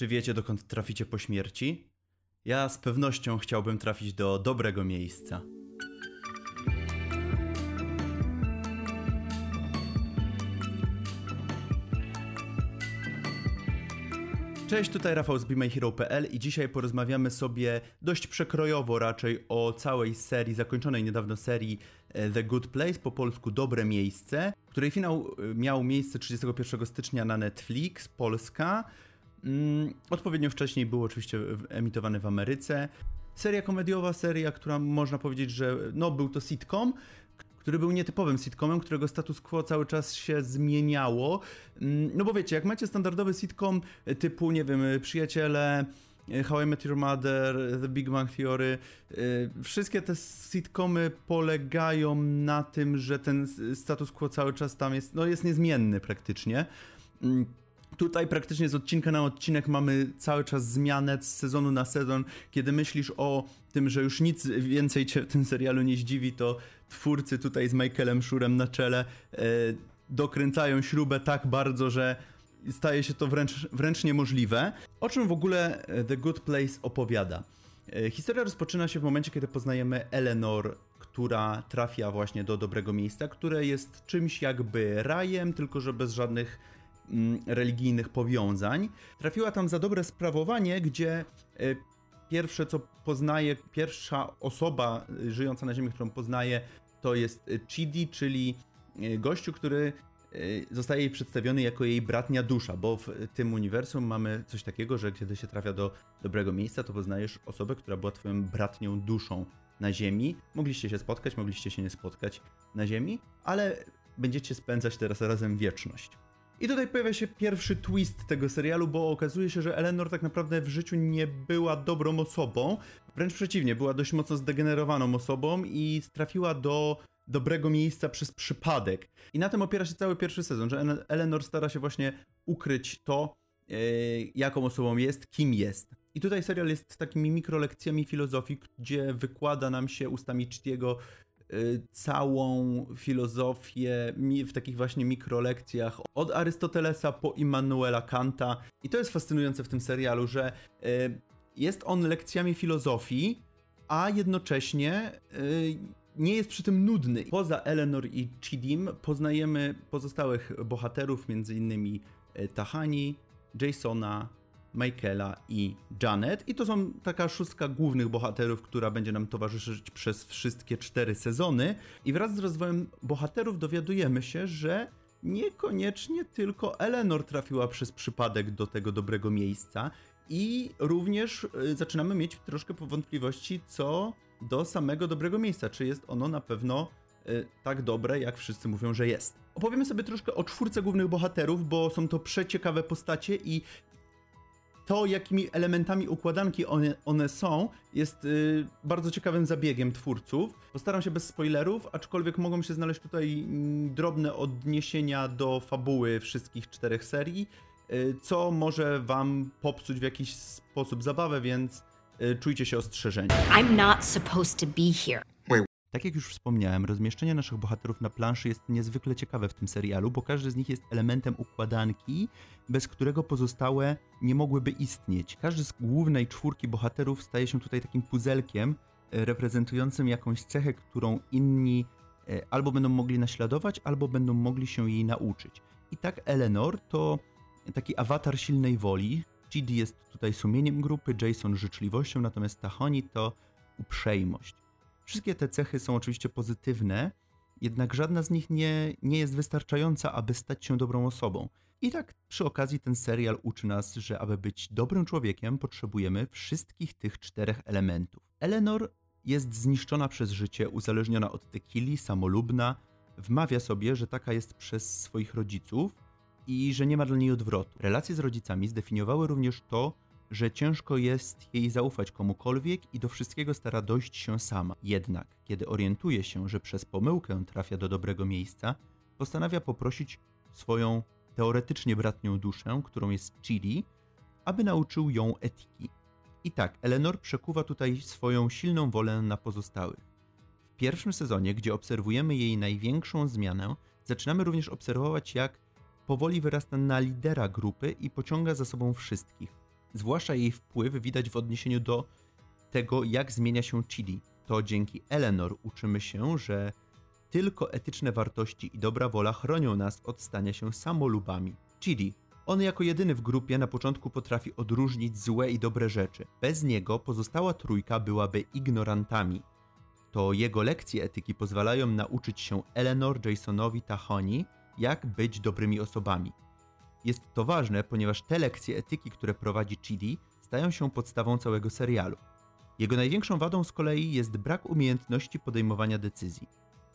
Czy wiecie, dokąd traficie po śmierci? Ja z pewnością chciałbym trafić do dobrego miejsca. Cześć, tutaj Rafał z BeMyHero.pl i dzisiaj porozmawiamy sobie dość przekrojowo raczej o całej serii, zakończonej niedawno serii e, The Good Place, po polsku Dobre Miejsce, której finał e, miał miejsce 31 stycznia na Netflix, Polska. Mm, odpowiednio wcześniej był oczywiście emitowany w Ameryce. Seria komediowa, seria, która można powiedzieć, że no, był to sitcom, który był nietypowym sitcomem, którego status quo cały czas się zmieniało. Mm, no bo wiecie, jak macie standardowy sitcom typu, nie wiem, Przyjaciele, How I Met Your Mother, The Big Bang Theory, wszystkie te sitcomy polegają na tym, że ten status quo cały czas tam jest, no jest niezmienny praktycznie. Tutaj praktycznie z odcinka na odcinek mamy cały czas zmianę z sezonu na sezon. Kiedy myślisz o tym, że już nic więcej cię w tym serialu nie zdziwi, to twórcy tutaj z Michaelem Shurem na czele e, dokręcają śrubę tak bardzo, że staje się to wręcz, wręcz niemożliwe. O czym w ogóle e, The Good Place opowiada? E, historia rozpoczyna się w momencie, kiedy poznajemy Eleanor, która trafia właśnie do dobrego miejsca, które jest czymś jakby rajem, tylko że bez żadnych religijnych powiązań. Trafiła tam za dobre sprawowanie, gdzie e, pierwsze co poznaje, pierwsza osoba e, żyjąca na Ziemi, którą poznaje, to jest e, Chidi, czyli gościu, który zostaje jej przedstawiony jako jej bratnia dusza, bo w tym uniwersum mamy coś takiego, że kiedy się trafia do dobrego miejsca, to poznajesz osobę, która była twoją bratnią duszą na Ziemi. Mogliście się spotkać, mogliście się nie spotkać na Ziemi, ale będziecie spędzać teraz razem wieczność. I tutaj pojawia się pierwszy twist tego serialu, bo okazuje się, że Eleanor tak naprawdę w życiu nie była dobrą osobą. Wręcz przeciwnie, była dość mocno zdegenerowaną osobą i trafiła do dobrego miejsca przez przypadek. I na tym opiera się cały pierwszy sezon, że Eleanor stara się właśnie ukryć to, yy, jaką osobą jest, kim jest. I tutaj serial jest takimi mikrolekcjami filozofii, gdzie wykłada nam się ustami Chitiego Y, całą filozofię w takich właśnie mikrolekcjach od Arystotelesa po Immanuela Kanta. I to jest fascynujące w tym serialu, że y, jest on lekcjami filozofii, a jednocześnie y, nie jest przy tym nudny. Poza Eleanor i Chidim poznajemy pozostałych bohaterów, między innymi Tahani, Jasona, Michaela i Janet. I to są taka szóstka głównych bohaterów, która będzie nam towarzyszyć przez wszystkie cztery sezony. I wraz z rozwojem bohaterów dowiadujemy się, że niekoniecznie tylko Eleanor trafiła przez przypadek do tego dobrego miejsca. I również y, zaczynamy mieć troszkę powątpliwości co do samego dobrego miejsca. Czy jest ono na pewno y, tak dobre, jak wszyscy mówią, że jest. Opowiemy sobie troszkę o czwórce głównych bohaterów, bo są to przeciekawe postacie i to, jakimi elementami układanki one, one są, jest y, bardzo ciekawym zabiegiem twórców. Postaram się bez spoilerów, aczkolwiek mogą się znaleźć tutaj y, drobne odniesienia do fabuły wszystkich czterech serii, y, co może wam popsuć w jakiś sposób zabawę, więc y, czujcie się ostrzeżeni. I'm not supposed to be here. Tak jak już wspomniałem, rozmieszczenie naszych bohaterów na planszy jest niezwykle ciekawe w tym serialu, bo każdy z nich jest elementem układanki, bez którego pozostałe nie mogłyby istnieć. Każdy z głównej czwórki bohaterów staje się tutaj takim puzelkiem e, reprezentującym jakąś cechę, którą inni e, albo będą mogli naśladować, albo będą mogli się jej nauczyć. I tak Eleanor to taki awatar silnej woli. GD jest tutaj sumieniem grupy, Jason życzliwością, natomiast Tahoni to uprzejmość. Wszystkie te cechy są oczywiście pozytywne, jednak żadna z nich nie, nie jest wystarczająca, aby stać się dobrą osobą. I tak przy okazji ten serial uczy nas, że aby być dobrym człowiekiem, potrzebujemy wszystkich tych czterech elementów. Eleanor jest zniszczona przez życie, uzależniona od tequili, samolubna, wmawia sobie, że taka jest przez swoich rodziców i że nie ma dla niej odwrotu. Relacje z rodzicami zdefiniowały również to, że ciężko jest jej zaufać komukolwiek i do wszystkiego stara dojść się sama. Jednak, kiedy orientuje się, że przez pomyłkę trafia do dobrego miejsca, postanawia poprosić swoją teoretycznie bratnią duszę, którą jest Chili, aby nauczył ją etyki. I tak, Eleanor przekuwa tutaj swoją silną wolę na pozostałych. W pierwszym sezonie, gdzie obserwujemy jej największą zmianę, zaczynamy również obserwować, jak powoli wyrasta na lidera grupy i pociąga za sobą wszystkich. Zwłaszcza jej wpływ widać w odniesieniu do tego, jak zmienia się Chidi. To dzięki Eleanor uczymy się, że tylko etyczne wartości i dobra wola chronią nas od stania się samolubami. Chidi. On jako jedyny w grupie na początku potrafi odróżnić złe i dobre rzeczy. Bez niego pozostała trójka byłaby ignorantami. To jego lekcje etyki pozwalają nauczyć się Eleanor, Jasonowi, Tahoni, jak być dobrymi osobami. Jest to ważne, ponieważ te lekcje etyki, które prowadzi Chidi, stają się podstawą całego serialu. Jego największą wadą z kolei jest brak umiejętności podejmowania decyzji.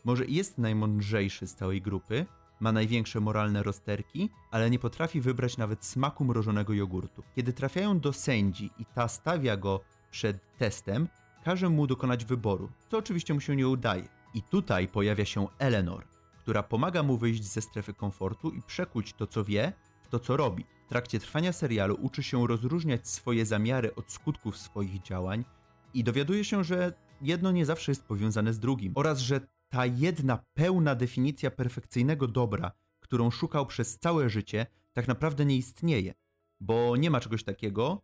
Może jest najmądrzejszy z całej grupy, ma największe moralne rozterki, ale nie potrafi wybrać nawet smaku mrożonego jogurtu. Kiedy trafiają do sędzi i ta stawia go przed testem, każe mu dokonać wyboru, co oczywiście mu się nie udaje. I tutaj pojawia się Eleanor, która pomaga mu wyjść ze strefy komfortu i przekuć to, co wie, to, co robi. W trakcie trwania serialu uczy się rozróżniać swoje zamiary od skutków swoich działań i dowiaduje się, że jedno nie zawsze jest powiązane z drugim oraz że ta jedna pełna definicja perfekcyjnego dobra, którą szukał przez całe życie, tak naprawdę nie istnieje, bo nie ma czegoś takiego,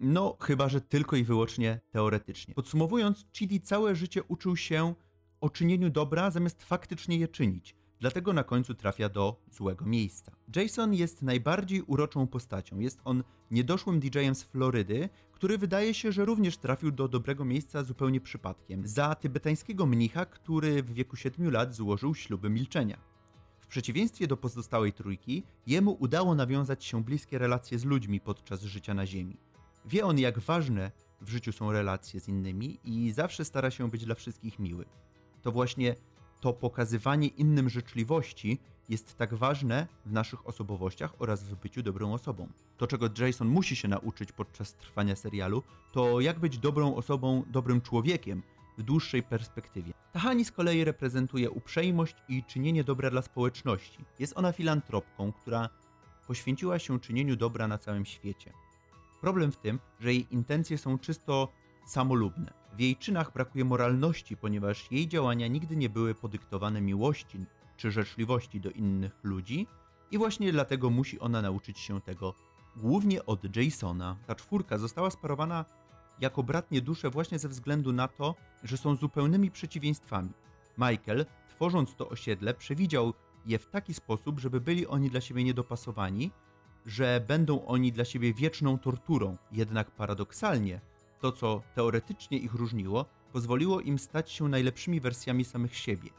no chyba że tylko i wyłącznie teoretycznie. Podsumowując, Chidi całe życie uczył się o czynieniu dobra zamiast faktycznie je czynić. Dlatego na końcu trafia do złego miejsca. Jason jest najbardziej uroczą postacią. Jest on niedoszłym DJ-em z Florydy, który wydaje się, że również trafił do dobrego miejsca zupełnie przypadkiem. Za tybetańskiego mnicha, który w wieku 7 lat złożył śluby milczenia. W przeciwieństwie do pozostałej trójki, jemu udało nawiązać się bliskie relacje z ludźmi podczas życia na Ziemi. Wie on, jak ważne w życiu są relacje z innymi i zawsze stara się być dla wszystkich miły. To właśnie to pokazywanie innym życzliwości jest tak ważne w naszych osobowościach oraz w byciu dobrą osobą. To, czego Jason musi się nauczyć podczas trwania serialu, to jak być dobrą osobą, dobrym człowiekiem w dłuższej perspektywie. Tahani z kolei reprezentuje uprzejmość i czynienie dobra dla społeczności. Jest ona filantropką, która poświęciła się czynieniu dobra na całym świecie. Problem w tym, że jej intencje są czysto samolubne. W jej czynach brakuje moralności, ponieważ jej działania nigdy nie były podyktowane miłości czy życzliwości do innych ludzi i właśnie dlatego musi ona nauczyć się tego głównie od Jasona. Ta czwórka została sparowana jako bratnie dusze właśnie ze względu na to, że są zupełnymi przeciwieństwami. Michael, tworząc to osiedle, przewidział je w taki sposób, żeby byli oni dla siebie niedopasowani, że będą oni dla siebie wieczną torturą. Jednak paradoksalnie, to, co teoretycznie ich różniło, pozwoliło im stać się najlepszymi wersjami samych siebie.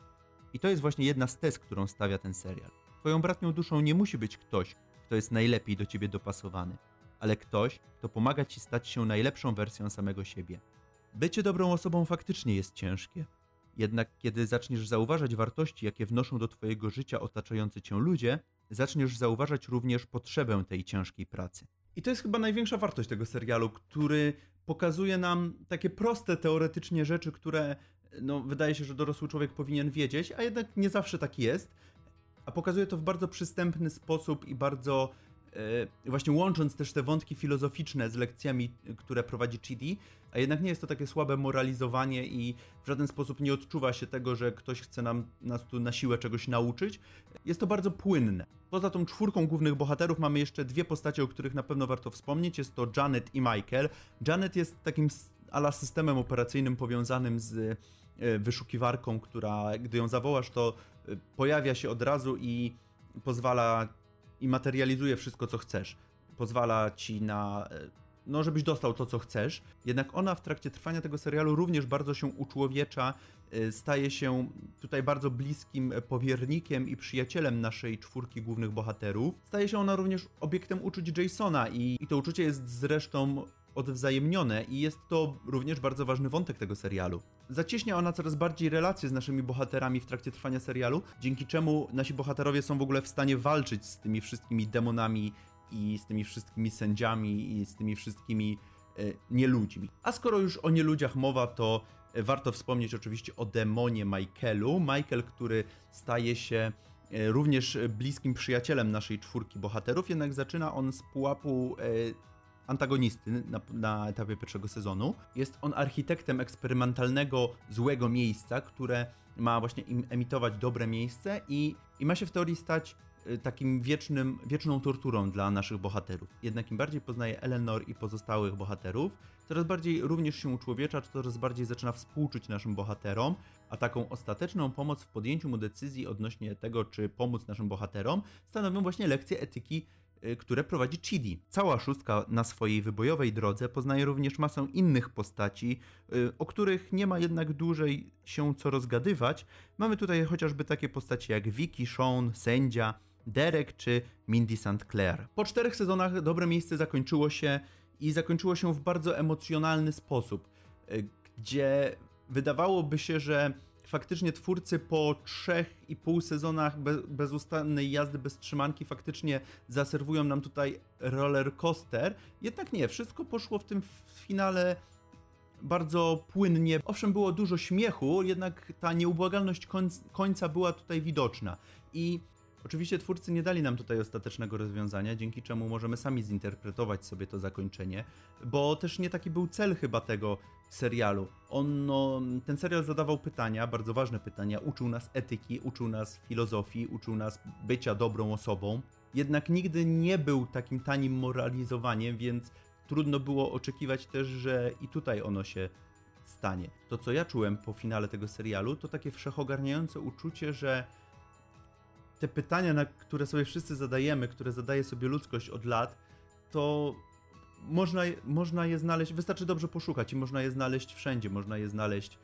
I to jest właśnie jedna z tez, którą stawia ten serial. Twoją bratnią duszą nie musi być ktoś, kto jest najlepiej do ciebie dopasowany, ale ktoś, kto pomaga ci stać się najlepszą wersją samego siebie. Bycie dobrą osobą faktycznie jest ciężkie. Jednak kiedy zaczniesz zauważać wartości, jakie wnoszą do twojego życia otaczający cię ludzie, zaczniesz zauważać również potrzebę tej ciężkiej pracy. I to jest chyba największa wartość tego serialu, który pokazuje nam takie proste teoretycznie rzeczy, które no, wydaje się, że dorosły człowiek powinien wiedzieć, a jednak nie zawsze tak jest. A pokazuje to w bardzo przystępny sposób i bardzo właśnie łącząc też te wątki filozoficzne z lekcjami, które prowadzi Chidi, a jednak nie jest to takie słabe moralizowanie i w żaden sposób nie odczuwa się tego, że ktoś chce nam, nas tu na siłę czegoś nauczyć. Jest to bardzo płynne. Poza tą czwórką głównych bohaterów mamy jeszcze dwie postacie, o których na pewno warto wspomnieć. Jest to Janet i Michael. Janet jest takim ala systemem operacyjnym powiązanym z e, wyszukiwarką, która gdy ją zawołasz, to e, pojawia się od razu i pozwala i materializuje wszystko, co chcesz. Pozwala ci na e, no, żebyś dostał to, co chcesz. Jednak ona w trakcie trwania tego serialu również bardzo się uczłowiecza, y, staje się tutaj bardzo bliskim powiernikiem i przyjacielem naszej czwórki głównych bohaterów. Staje się ona również obiektem uczuć Jasona i, i to uczucie jest zresztą odwzajemnione i jest to również bardzo ważny wątek tego serialu. Zacieśnia ona coraz bardziej relacje z naszymi bohaterami w trakcie trwania serialu, dzięki czemu nasi bohaterowie są w ogóle w stanie walczyć z tymi wszystkimi demonami i z tymi wszystkimi sędziami i z tymi wszystkimi e, nieludźmi. A skoro już o nieludziach mowa, to e, warto wspomnieć oczywiście o demonie Michaelu. Michael, który staje się e, również bliskim przyjacielem naszej czwórki bohaterów, jednak zaczyna on z pułapu antagonisty na, na, etapie pierwszego sezonu. Jest on architektem eksperymentalnego złego miejsca, które ma właśnie emitować dobre miejsce i, i ma się w teorii stać y, takim wiecznym, wieczną torturą dla naszych bohaterów. Jednak im bardziej poznaje Eleanor i pozostałych bohaterów, coraz bardziej również się uczłowiecza, coraz bardziej zaczyna współczuć naszym bohaterom, a taką ostateczną pomoc w podjęciu mu decyzji odnośnie tego, czy pomóc naszym bohaterom, stanowią właśnie lekcje etyki które prowadzi Chidi. Cała szóstka na swojej wybojowej drodze poznaje również masę innych postaci, y, o których nie ma jednak dłużej się co rozgadywać. Mamy tutaj chociażby takie postacie jak Vicky, Sean, Sędzia, Derek czy Mindy St. Clair. Po czterech sezonach dobre miejsce zakończyło się i zakończyło się w bardzo emocjonalny sposób, y, gdzie wydawałoby się, że faktycznie twórcy po trzech i pół sezonach be, bezustannej jazdy bez trzymanki faktycznie zaserwują nam tutaj roller coaster. Jednak nie, wszystko poszło w tym finale bardzo płynnie. Owszem, było dużo śmiechu, jednak ta nieubłagalność końca była tutaj widoczna. I Oczywiście twórcy nie dali nam tutaj ostatecznego rozwiązania, dzięki czemu możemy sami zinterpretować sobie to zakończenie, bo też nie taki był cel chyba tego serialu. On, no, ten serial zadawał pytania, bardzo ważne pytania, uczył nas etyki, uczył nas filozofii, uczył nas bycia dobrą osobą. Jednak nigdy nie był takim tanim moralizowaniem, więc trudno było oczekiwać też, że i tutaj ono się stanie. To, co ja czułem po finale tego serialu, to takie wszechogarniające uczucie, że te pytania, na które sobie wszyscy zadajemy, które zadaje sobie ludzkość od lat, to można, można je znaleźć, wystarczy dobrze poszukać i można je znaleźć wszędzie, można je znaleźć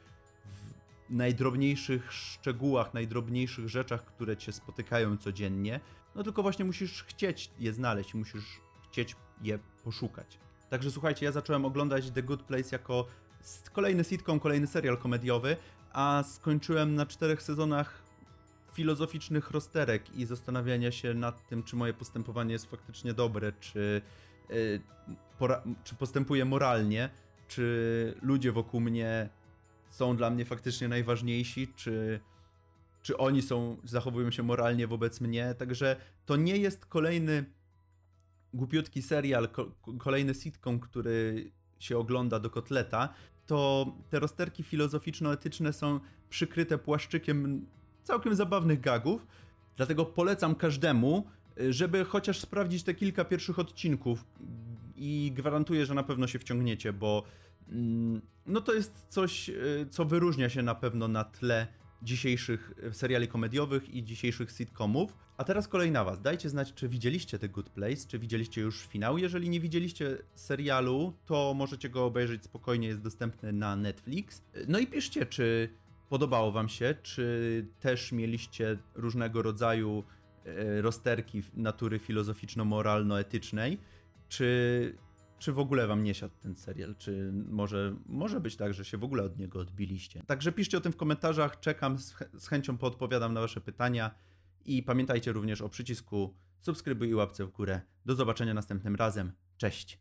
w najdrobniejszych szczegółach, najdrobniejszych rzeczach, które cię spotykają codziennie. No tylko właśnie musisz chcieć je znaleźć, musisz chcieć je poszukać. Także słuchajcie, ja zacząłem oglądać The Good Place jako kolejny sitcom, kolejny serial komediowy, a skończyłem na czterech sezonach filozoficznych rozterek i zastanawiania się nad tym, czy moje postępowanie jest faktycznie dobre, czy, yy, czy postępuję moralnie, czy ludzie wokół mnie są dla mnie faktycznie najważniejsi, czy, czy oni są, zachowują się moralnie wobec mnie. Także to nie jest kolejny głupiutki serial, ko kolejny sitcom, który się ogląda do kotleta. To te rozterki filozoficzno-etyczne są przykryte płaszczykiem całkiem zabawnych gagów. Dlatego polecam każdemu, y, żeby chociaż sprawdzić te kilka pierwszych odcinków i gwarantuję, że na pewno się wciągniecie, bo mm, no to jest coś, y, co wyróżnia się na pewno na tle dzisiejszych y, seriali komediowych i dzisiejszych sitcomów. A teraz kolej na Was. Dajcie znać, czy widzieliście The Good Place, czy widzieliście już finał. Jeżeli nie widzieliście serialu, to możecie go obejrzeć spokojnie, jest dostępny na Netflix. No i piszcie, czy Podobało Wam się? Czy też mieliście różnego rodzaju e, rozterki natury filozoficzno-moralno-etycznej? Czy, czy w ogóle Wam nie siadł ten serial? Czy może, może być tak, że się w ogóle od niego odbiliście? Także piszcie o tym w komentarzach, czekam, z, z chęcią poodpowiadam na Wasze pytania i pamiętajcie również o przycisku subskrybuj i łapce w górę. Do zobaczenia następnym razem. Cześć!